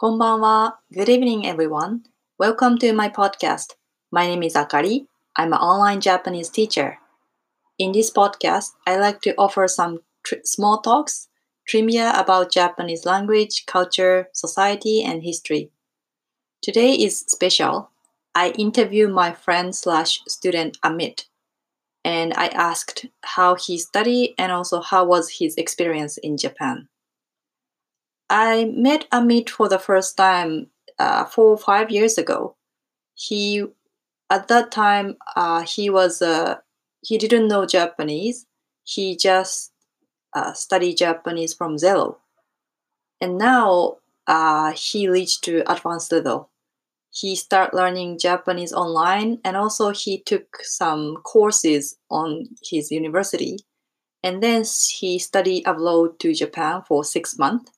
Konbanwa. Good evening, everyone. Welcome to my podcast. My name is Akari. I'm an online Japanese teacher. In this podcast, I like to offer some tr- small talks, trivia about Japanese language, culture, society, and history. Today is special. I interview my friend slash student Amit, and I asked how he studied and also how was his experience in Japan. I met Amit for the first time uh, four or five years ago. He, at that time, uh, he was uh, he didn't know Japanese. He just uh, studied Japanese from zero, and now uh, he reached to advanced level. He started learning Japanese online, and also he took some courses on his university, and then he studied abroad to Japan for six months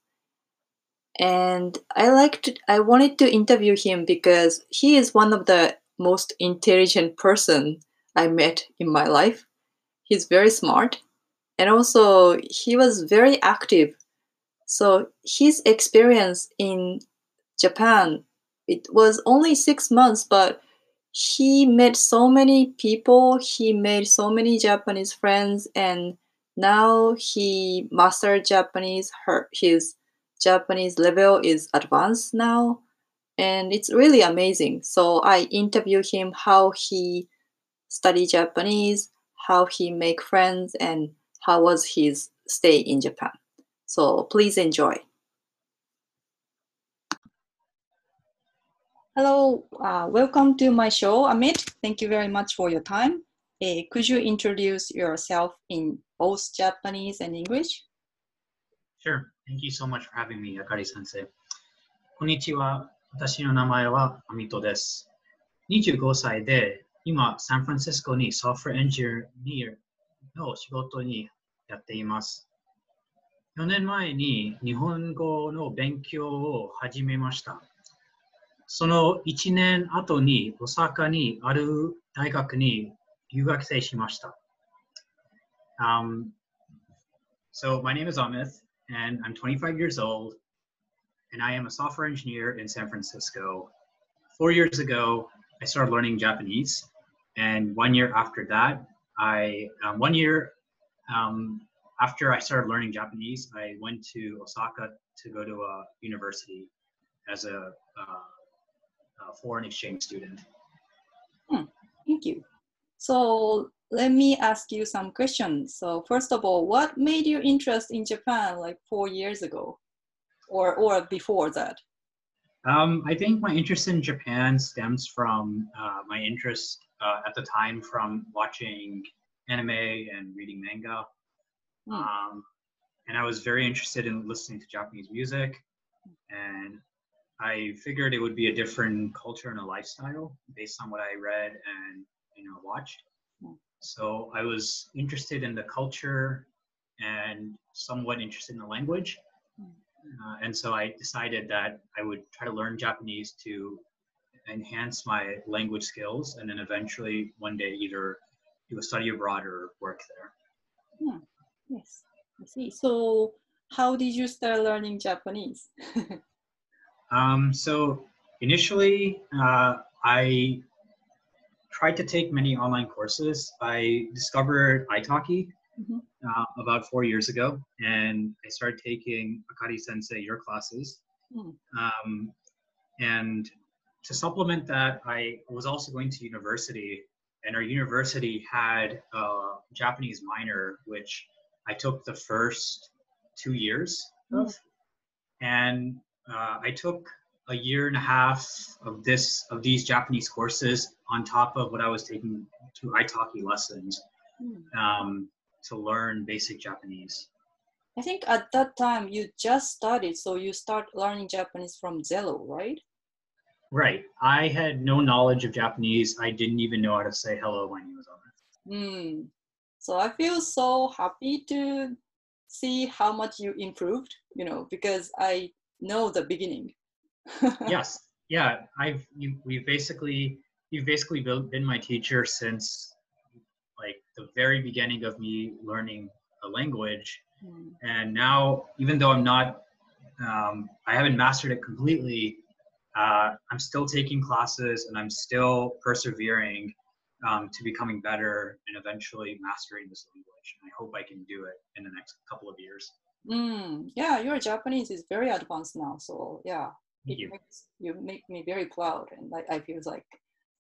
and I liked I wanted to interview him because he is one of the most intelligent person I met in my life. He's very smart and also he was very active. So his experience in Japan it was only 6 months but he met so many people, he made so many Japanese friends and now he mastered Japanese her his Japanese level is advanced now and it's really amazing. So I interview him how he study Japanese, how he make friends and how was his stay in Japan. So please enjoy. Hello, uh, welcome to my show, Amit. Thank you very much for your time. Uh, could you introduce yourself in both Japanese and English? Sure. Thank you so much for having me, Akari 先生。こんにちは。私の名前はアミトです。25歳で、今、サンフランシスコにソフトウェアエンジニアの仕事にやっています。4年前に日本語の勉強を始めました。その1年後に大阪にある大学に留学生しました。Um, so, my name is Amit. And I'm 25 years old, and I am a software engineer in San Francisco. Four years ago, I started learning Japanese, and one year after that, I um, one year um, after I started learning Japanese, I went to Osaka to go to a university as a, uh, a foreign exchange student. Hmm, thank you. So let me ask you some questions. So first of all, what made you interest in Japan like four years ago, or or before that? Um, I think my interest in Japan stems from uh, my interest uh, at the time from watching anime and reading manga. Hmm. Um, and I was very interested in listening to Japanese music. And I figured it would be a different culture and a lifestyle based on what I read and you know watched. So I was interested in the culture and somewhat interested in the language. Hmm. Uh, and so I decided that I would try to learn Japanese to enhance my language skills and then eventually one day either do a study abroad or work there. Yeah. Yes, I see. So, how did you start learning Japanese? um, so, initially, uh, I tried to take many online courses. I discovered Italki mm-hmm. uh, about four years ago, and I started taking Akari Sensei your classes. Mm. Um, and to supplement that, I was also going to university, and our university had a Japanese minor, which I took the first two years mm. of, and uh, I took a year and a half of this of these Japanese courses on top of what I was taking to Italki lessons hmm. um, to learn basic Japanese. I think at that time you just started, so you start learning Japanese from zero, right? Right. I had no knowledge of Japanese. I didn't even know how to say hello. My name was on Hmm. So I feel so happy to see how much you improved, you know, because I know the beginning. Yes. Yeah. I've you, we've basically you've basically been my teacher since like the very beginning of me learning a language. Mm. And now, even though I'm not Um, I haven't mastered it completely. Uh, I'm still taking classes and I'm still persevering um, to becoming better and eventually mastering this language. And I hope I can do it in the next couple of years. Mm, yeah, your Japanese is very advanced now. So yeah, Thank you. makes you make me very proud, and like I feel like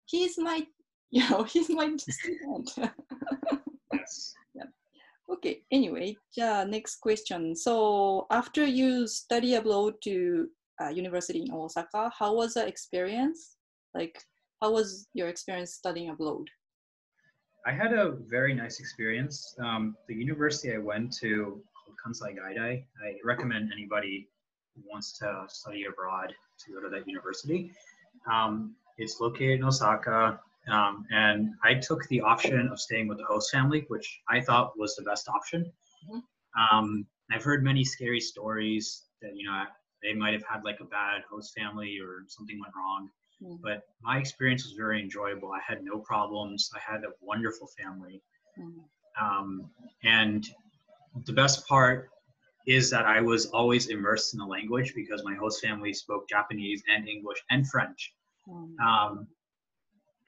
he's my, you know, he's my student. Yes. Yeah. okay. Anyway, yeah. Next question. So after you study abroad to uh, university in Osaka, how was the experience? Like, how was your experience studying abroad? I had a very nice experience. Um, the university I went to called Kansai Gaidai. I recommend anybody wants to study abroad to go to that university. Um, it's located in Osaka, um, and I took the option of staying with the host family, which I thought was the best option. Mhm. Um, I've heard many scary stories that you know they might have had like a bad host family or something went wrong Mm, but my experience was very enjoyable. I had no problems. I had a wonderful family. mm, Um, and the best part is that I was always immersed in the language because my host family spoke Japanese and English and French. mm, Um,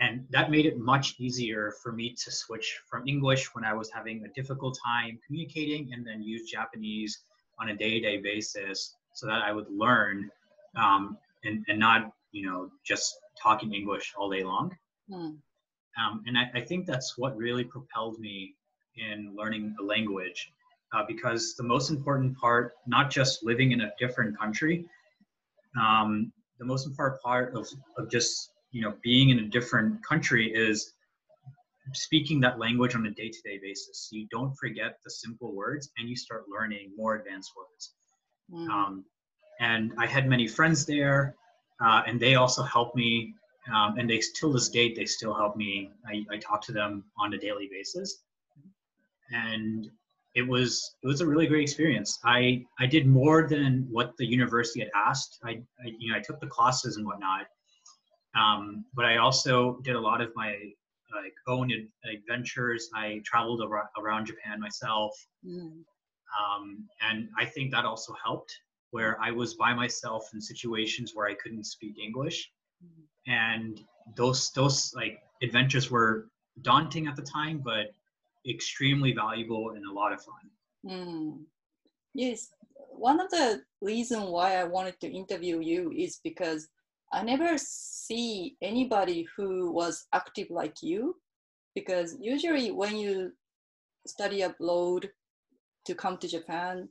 and that made it much easier for me to switch from English when I was having a difficult time communicating and then use Japanese on a day to day basis so that I would learn um, and, and not, you know, just talking English all day long. mm, Um, and I, I think that's what really propelled me in learning a language uh, because the most important part, not just living in a different country, um, the most important part of, of just you know being in a different country is speaking that language on a day-to-day basis. You don't forget the simple words and you start learning more advanced words. mm, Um, and I had many friends there, uh, and they also helped me. Um, and they till this date they still help me. I, I talk to them on a daily basis, and it was it was a really great experience. I I did more than what the university had asked. I, I you know I took the classes and whatnot, um, but I also did a lot of my like own ad- adventures. I traveled ar- around Japan myself mm, um, and I think that also helped where I was by myself in situations where I couldn't speak English, mm. and those those like adventures were daunting at the time, but extremely valuable and a lot of fun. Mm. Yes, one of the reason why I wanted to interview you is because I never see anybody who was active like you. Because usually when you study abroad to come to Japan,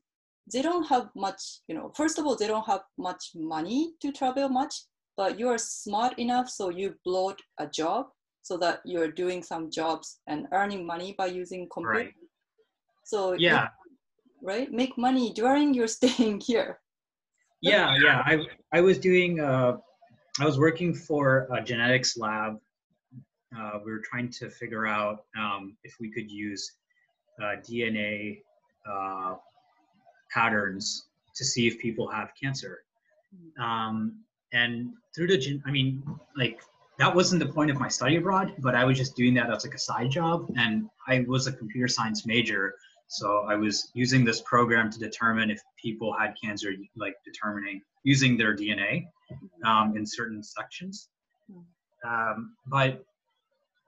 they don't have much, you know, first of all, they don't have much money to travel much, but you are smart enough so you brought a job so that you're doing some jobs and earning money by using computer. Right. So Yeah, right? Make money during your staying here. yeah, yeah. I I was doing. Uh, I was working for a genetics lab. Uh, we were trying to figure out um, if we could use uh, DNA uh, patterns to see if people have cancer. Um, and through the, gen- I mean, like that wasn't the point of my study abroad, but I was just doing that as like a side job. And I was a computer science major, so I was using this program to determine if people had cancer, like determining using their DNA um, in certain sections. Um, but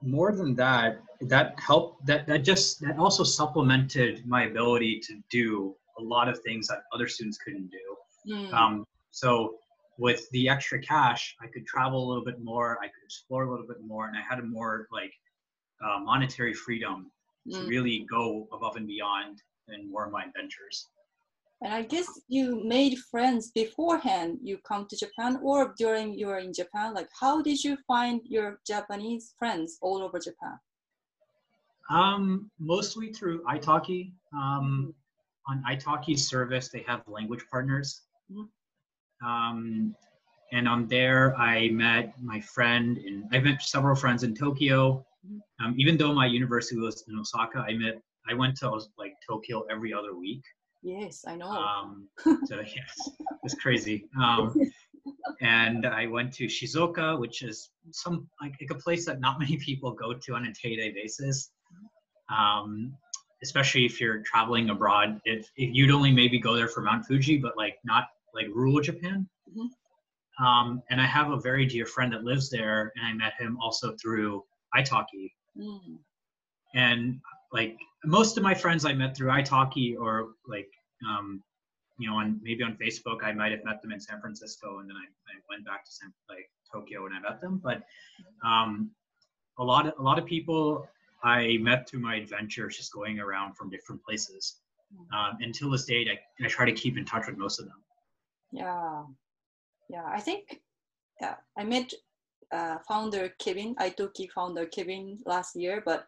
more than that, that helped. That that just that also supplemented my ability to do a lot of things that other students couldn't do. Mm, Um, so with the extra cash, I could travel a little bit more. I could explore a little bit more, and I had a more like uh, monetary freedom to mm. really go above and beyond in more of my adventures. And I guess you made friends beforehand you come to Japan or during you were in Japan. Like, how did you find your Japanese friends all over Japan? Um, mostly through italki. Um, on italki's service, they have language partners. Mhm. Um, and on there, I met my friend, and I met several friends in Tokyo. Um, even though my university was in Osaka, I met I went to like Tokyo every other week. Yes, I know. Um, so yes, it's crazy. Um, and I went to Shizuoka, which is some like, like a place that not many people go to on a day-to-day basis. Um, especially if you're traveling abroad, if, if you'd only maybe go there for Mount Fuji, but like not like rural Japan. Mhm. Um, and I have a very dear friend that lives there, and I met him also through italki. Mm. And like most of my friends I met through italki or like um, you know, on maybe on Facebook, I might have met them in San Francisco, and then I, I went back to San, like Tokyo and I met them. But um, a lot of a lot of people I met through my adventures, just going around from different places. Um, until this date, I, I try to keep in touch with most of them. Yeah, yeah. I think yeah, I met uh, founder Kevin, Italki founder Kevin last year, but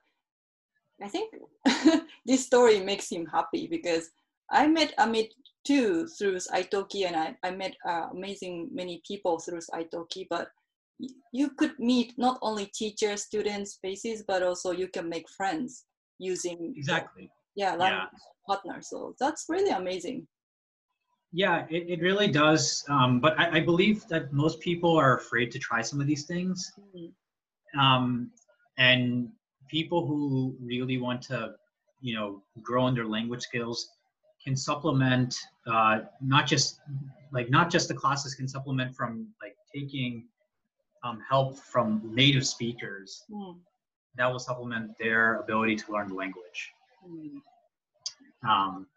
I think this story makes him happy because I met Amit too through Italki, and I, I met uh, amazing many people through Italki. But you could meet not only teachers, students, spaces, but also you can make friends using Exactly. yeah language partners. So that's really amazing. Yeah, it, it really does. Um, but I, I believe that most people are afraid to try some of these things. Mm. Um, and people who really want to, you know, grow in their language skills can supplement uh, not just like not just the classes can supplement from like taking um, help from native speakers Mm. that will supplement their ability to learn the language. Mm. Um,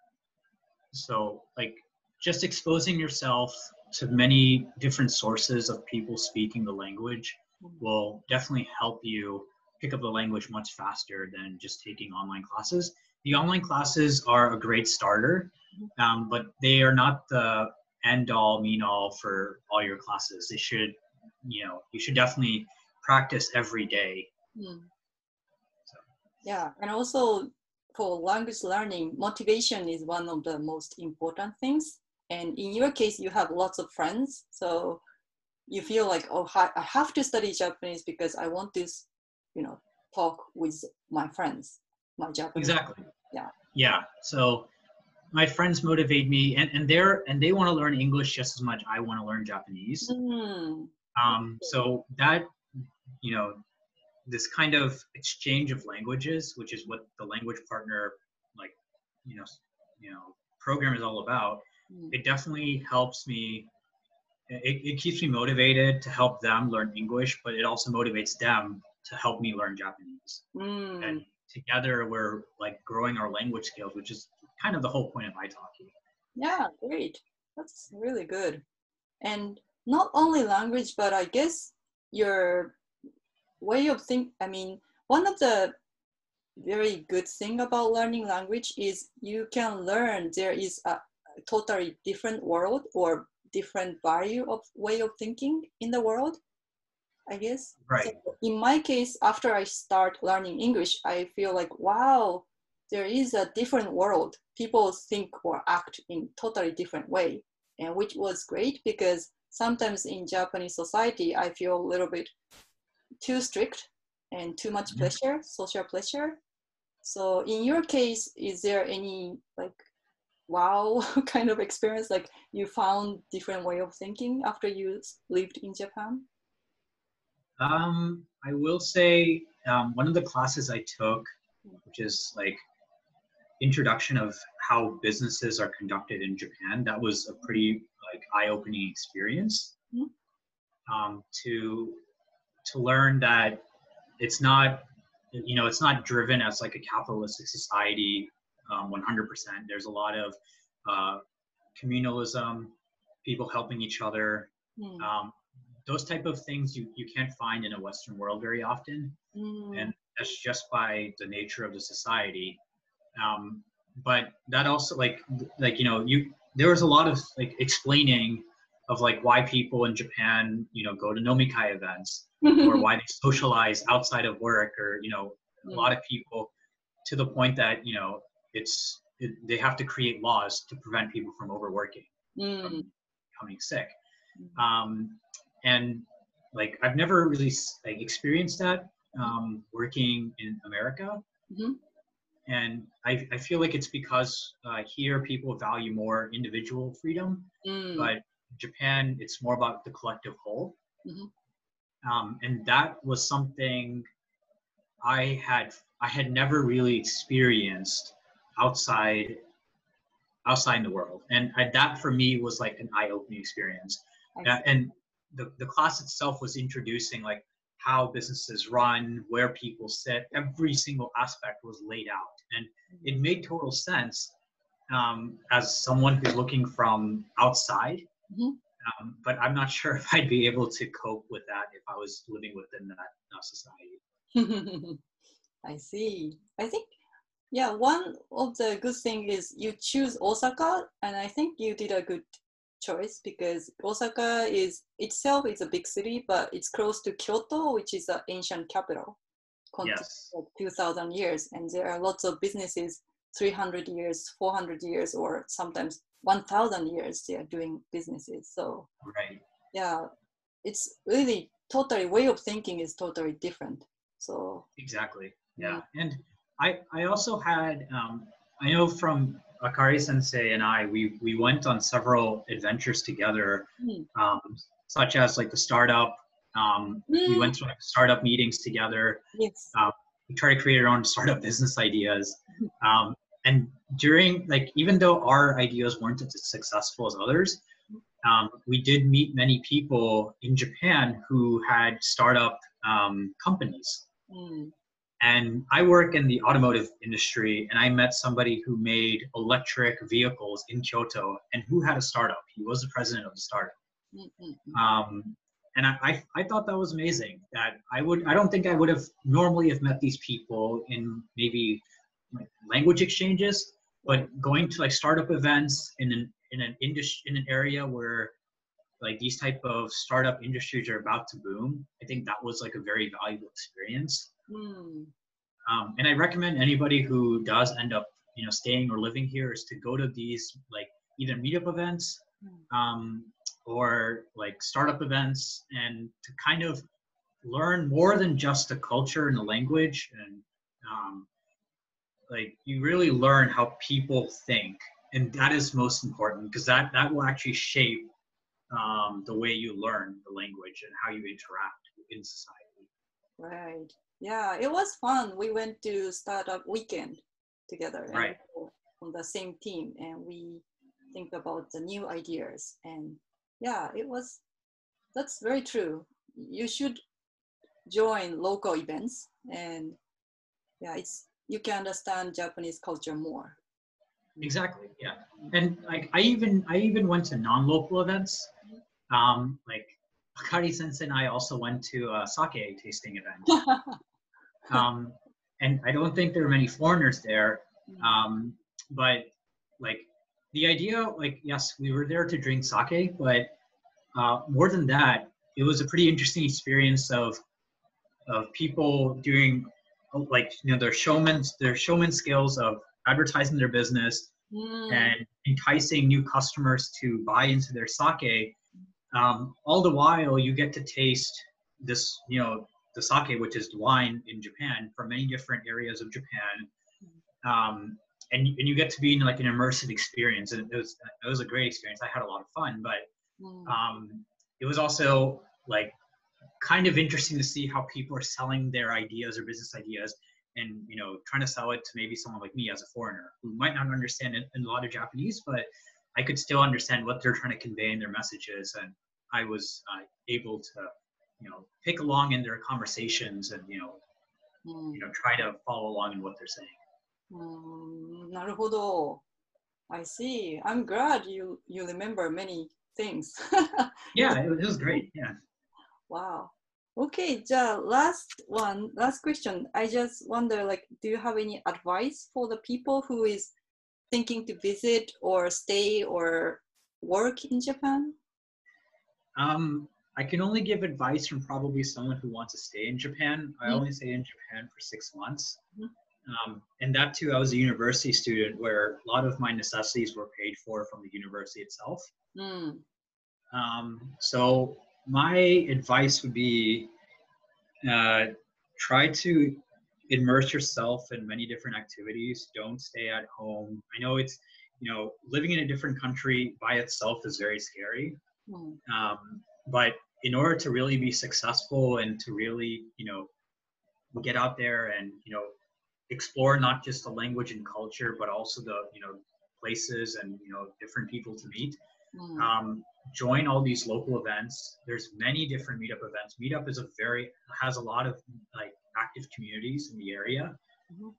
so, like, just exposing yourself to many different sources of people speaking the language will definitely help you pick up the language much faster than just taking online classes. The online classes are a great starter, um, but they are not the end all, mean all for all your classes. They should, you know, you should definitely practice every day. Mm. So. Yeah, and also for language learning, motivation is one of the most important things. And in your case, you have lots of friends, so you feel like, oh, I have to study Japanese because I want to, you know, talk with my friends, my Japanese. Exactly. Yeah. Yeah. So my friends motivate me and, and they're and they want to learn English just as much I want to learn Japanese. Mm, Um, so that you know, this kind of exchange of languages, which is what the language partner like, you know, you know, program is all about, it definitely helps me it, it keeps me motivated to help them learn English, but it also motivates them to help me learn Japanese. mm. and together we're like growing our language skills, which is kind of the whole point of italki. Yeah, great. That's really good. And not only language, but I guess your way of think. I mean, one of the very good thing about learning language is you can learn there is a totally different world or different value of way of thinking in the world. I guess. Right. So in my case, after I start learning English, I feel like, wow, there is a different world. People think or act in totally different way, and which was great because sometimes in Japanese society, I feel a little bit too strict and too much Mhm. pressure, social pressure. So in your case, is there any like wow kind of experience like you found different way of thinking after you lived in Japan? Um, I will say um, one of the classes I took, which is like introduction of how businesses are conducted in Japan, that was a pretty like eye-opening experience. Mhm. Um, to to learn that it's not you know it's not driven as like a capitalistic society um, 100% there's a lot of uh, communalism people helping each other Hmm. um, those type of things you, you can't find in a western world very often Mm. and that's just by the nature of the society um, but that also like like you know you there was a lot of like explaining of like why people in japan you know go to nomikai events or why they socialize outside of work or you know a Mm. lot of people to the point that you know it's it, they have to create laws to prevent people from overworking Mm. becoming sick Mm. um, and like i've never really like experienced that um, working in america Mhm. and I, I feel like it's because uh, here people value more individual freedom Mm. but Japan, it's more about the collective whole. Mhm. Um, and that was something I had I had never really experienced outside outside the world. And I, that for me was like an eye-opening experience. Uh, and the, the class itself was introducing like how businesses run, where people sit, every single aspect was laid out. And it Mm-hmm. made total sense um, as someone who's looking from outside. Mhm. Um, but I'm not sure if I'd be able to cope with that if I was living within that uh, society. I see. I think, yeah, one of the good thing is you choose Osaka, and I think you did a good choice because Osaka is itself is a big city, but it's close to Kyoto, which is an ancient capital, Yes. for 2,000 years, and there are lots of businesses, 300 years, 400 years, or sometimes 1,000 years they are doing businesses. So Right. yeah, it's really totally way of thinking is totally different. So Exactly. Yeah. And I, I also had, um, I know from Akari Sensei and I, we, we went on several adventures together, Hmm. um, such as like the startup. Um, We Mm. went to like startup meetings together. yes, We tried to create our own startup business ideas. Um, and during like, even though our ideas weren't as successful as others, um, we did meet many people in Japan who had startup um, companies. Mm. And I work in the automotive industry, and I met somebody who made electric vehicles in Kyoto and who had a startup. He was the president of the startup. Mm, mm, mm. Um, and I, I, I thought that was amazing. That I would, I don't think I would have normally have met these people in maybe like language exchanges, but going to like startup events in an in an industry in an area where like these type of startup industries are about to boom. I think that was like a very valuable experience. Mm. Um, and I recommend anybody who does end up, you know, staying or living here is to go to these like either meetup events um, or like startup events and to kind of learn more than just the culture and the language and um, like you really learn how people think and that is most important because that that will actually shape um, the way you learn the language and how you interact in society Right. Yeah, it was fun. We went to startup weekend together Right. on the same team and we think about the new ideas and yeah, it was that's very true. You should join local events and yeah, it's you can understand Japanese culture more. Exactly. Yeah. And like I even I even went to non-local events. Um, like Akari Sensei and I also went to a sake tasting event. Um, and I don't think there were many foreigners there. Um, but like the idea, like yes, we were there to drink sake, but uh, more than that, it was a pretty interesting experience of of people doing like you know their showman their showman skills of advertising their business Mm. and enticing new customers to buy into their sake. Um, all the while, you get to taste this, you know, the sake, which is wine in Japan, from many different areas of Japan, um, and and you get to be in like an immersive experience. And it was it was a great experience. I had a lot of fun, but Mm. um, it was also like kind of interesting to see how people are selling their ideas or business ideas and you know trying to sell it to maybe someone like me as a foreigner who might not understand a lot of japanese but i could still understand what they're trying to convey in their messages and i was uh, able to you know pick along in their conversations and you know Mm. you know try to follow along in what they're saying うんなるほど。I see. I'm glad you you remember many things. yeah it, was- it was great yeah wow. Okay, じゃあ last one, last question. I just wonder like do you have any advice for the people who is thinking to visit or stay or work in Japan? Um, I can only give advice from probably someone who wants to stay in Japan. I Mhm. only stayed in Japan for six months. Mhm. Um, and that too, I was a university student where a lot of my necessities were paid for from the university itself. うん。Um, so my advice would be uh, try to immerse yourself in many different activities. Don't stay at home. I know it's, you know, living in a different country by itself is very scary. うん。Um, but in order to really be successful and to really, you know, get out there and, you know, explore not just the language and culture, but also the, you know, places and you know different people to meet. Mm. Um, join all these local events. There's many different meetup events. Meetup is a very has a lot of like active communities in the area. Mhm.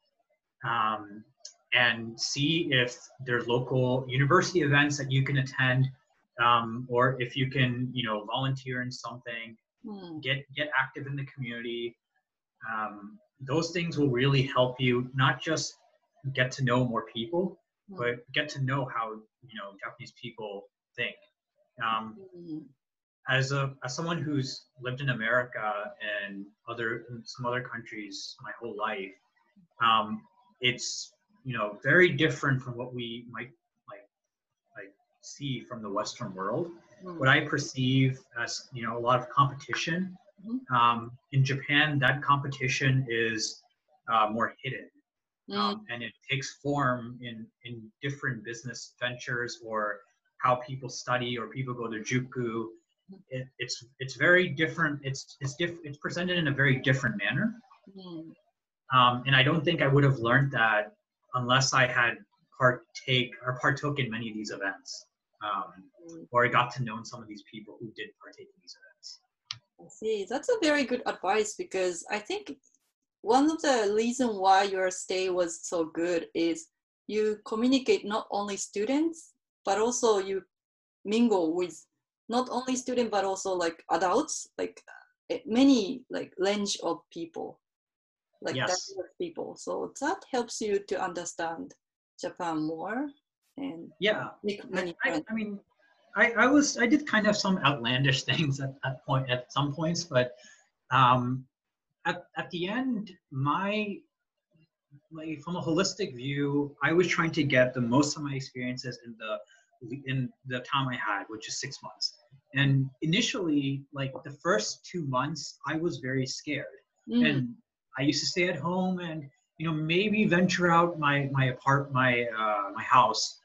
Um, and see if there's local university events that you can attend, um, or if you can, you know, volunteer in something Mm. get get active in the community um, those things will really help you not just get to know more people Mm. but get to know how you know japanese people think um, Mm. As a as someone who's lived in america and other some other countries my whole life um, it's you know very different from what we might like like see from the western world Mm. what I perceive as you know a lot of competition. Mhm. Um, in Japan, that competition is uh, more hidden, Mm. um, and it takes form in in different business ventures or how people study or people go to juku. It, it's it's very different. It's it's diff- It's presented in a very different manner, Mm. um, and I don't think I would have learned that unless I had partake or partook in many of these events. Um, Mm. or I got to know some of these people who did partake in these events. I see. That's a very good advice because I think one of the reason why your stay was so good is you communicate not only students but also you mingle with not only student but also like adults like eh, many like range of people like Yes. diverse people. So that helps you to understand japan more and Yeah, I, many I, I mean, I, I was I did kind of some outlandish things at, at point at some points, but um, at at the end, my like from a holistic view, I was trying to get the most of my experiences in the in the time I had, which is six months. And initially, like the first two months, I was very scared. Mm, and I used to stay at home and you know maybe venture out my my apart my uh, my house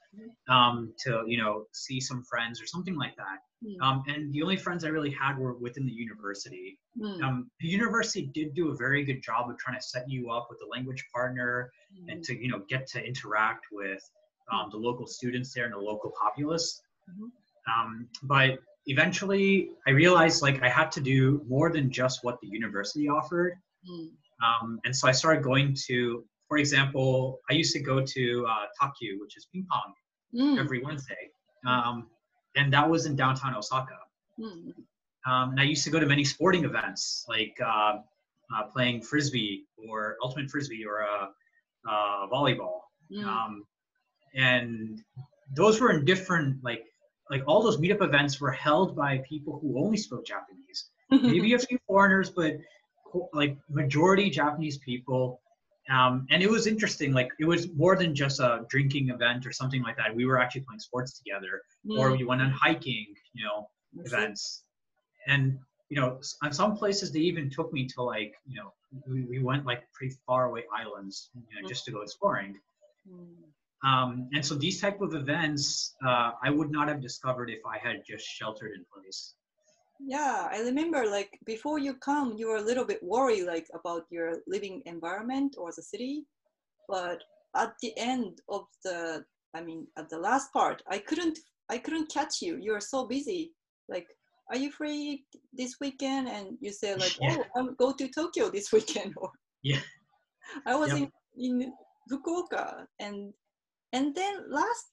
um, to you know see some friends or something like that. mm, Um, and the only friends I really had were within the university. mm, Um, the university did do a very good job of trying to set you up with a language partner and mm, to you know get to interact with um, the local students there and the local populace. Mhm. Um, but eventually, I realized like I had to do more than just what the university offered. mm, Um, and so I started going to, for example, I used to go to uh, Takyu, which is ping pong, mm, every Wednesday. Um, and that was in downtown Osaka. mm, Um, and I used to go to many sporting events like uh, uh, playing frisbee or ultimate frisbee or uh, uh, volleyball. mm, Um, and those were in different, like, like all those meetup events were held by people who only spoke Japanese maybe a few foreigners, but like majority Japanese people. Um, and it was interesting. Like it was more than just a drinking event or something like that. We were actually playing sports together, or mm, we went on hiking, you know, see. events. And you know, on some places they even took me to like, you know, we, we went like pretty far away islands, you know, just to go exploring. Mm. Um, and so these type of events, uh, I would not have discovered if I had just sheltered in place. Yeah, I remember like before you come, you were a little bit worried like about your living environment or the city. But at the end of the, I mean, at the last part, I couldn't, I couldn't catch you. You were so busy. Like, are you free this weekend? And you said like, Yeah. oh, I'm go to Tokyo this weekend. Or Yeah. I was Yep. in in Fukuoka, and and then last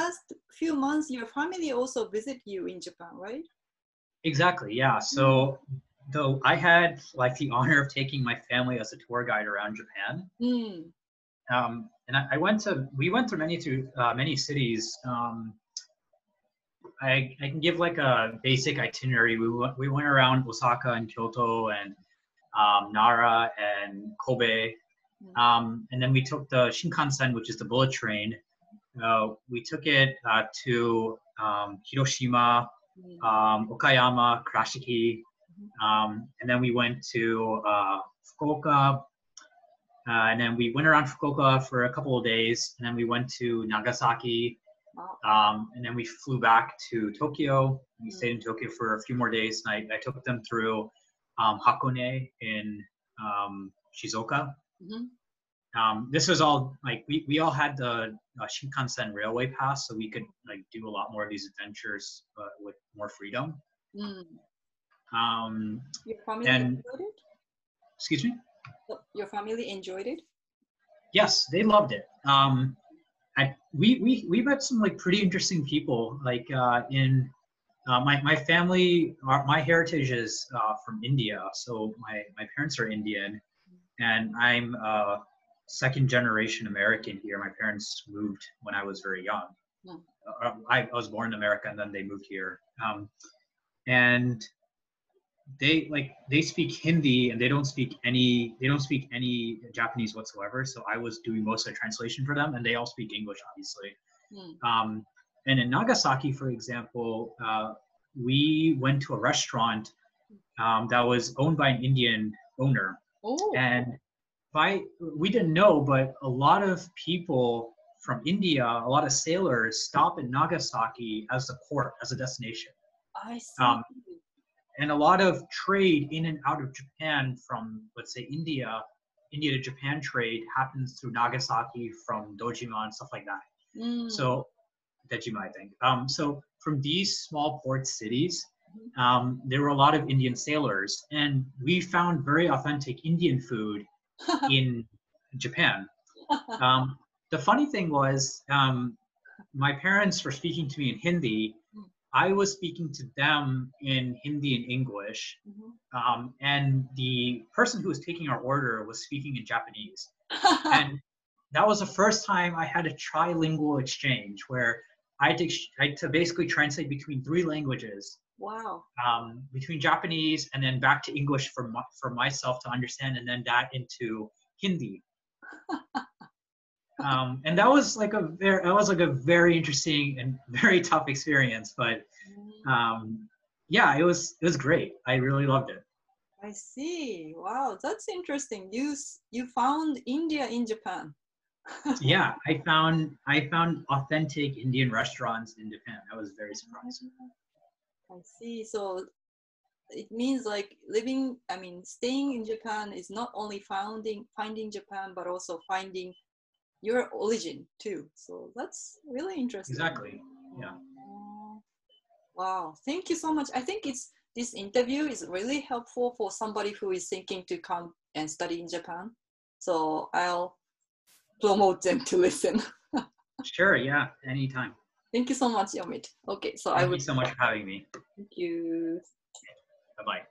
last few months, your family also visit you in Japan, right? Exactly. Yeah. So though I had like the honor of taking my family as a tour guide around Japan, Mm. um, and I, I went to we went to many to uh, many cities. Um, I I can give like a basic itinerary. We went, we went around Osaka and Kyoto and um, Nara and Kobe, um, and then we took the Shinkansen, which is the bullet train. Uh, we took it uh, to um, Hiroshima, um, Okayama, Kurashiki, um, and then we went to uh, Fukuoka, uh, and then we went around Fukuoka for a couple of days, and then we went to Nagasaki, um, and then we flew back to Tokyo. We Mm. stayed in Tokyo for a few more days, and I, I took them through um, Hakone in um, Shizuoka. Mhm. um, this was all like we, we all had the uh, Shinkansen railway pass, so we could like do a lot more of these adventures uh, with more freedom. Mm. Um, Your family And- enjoyed it? excuse me. Your family enjoyed it? Yes, they loved it. Um, I, we we we met some like pretty interesting people. Like uh, in uh, my my family, our, my heritage is uh, from India, so my my parents are Indian, and I'm uh, second generation American here. My parents moved when I was very young. Uh, I, I was born in America, and then they moved here. Um, and they like they speak Hindi and they don't speak any they don't speak any Japanese whatsoever. So I was doing most of the translation for them, and they all speak English, obviously. Mm. Um, and in Nagasaki, for example, uh, we went to a restaurant um, that was owned by an Indian owner, Oh, and by we didn't know, but a lot of people from India, a lot of sailors stop in Nagasaki as a port, as a destination I see. um, and a lot of trade in and out of Japan from let's say India, India to Japan trade happens through Nagasaki from Dojima and stuff like that. Mm. So Dejima, I think. Um, so from these small port cities, um, there were a lot of Indian sailors, and we found very authentic Indian food in Japan. Um, the funny thing was, um, my parents were speaking to me in Hindi. I was speaking to them in Hindi and English, Mhm. um, and the person who was taking our order was speaking in Japanese. And that was the first time I had a trilingual exchange where I had to, I had to basically translate between three languages, wow. um, between Japanese and then back to English for, my, for myself to understand, and then that into Hindi. um, and that was like a very, that was like a very interesting and very tough experience, but Mm. um, yeah, it was it was great. I really loved it. I see. Wow, that's interesting. You you found India in Japan. Yeah, I found I found authentic Indian restaurants in Japan. I was very surprised. I see. So it means like living, I mean, staying in Japan is not only finding finding Japan, but also finding your origin too. So that's really interesting. Exactly. Yeah. Wow. Thank you so much. I think it's this interview is really helpful for somebody who is thinking to come and study in Japan. So I'll promote them to listen. Sure. Yeah. Anytime. Thank you so much, Amit. Okay, so I Thank you so much for having me. thank you. Bye bye.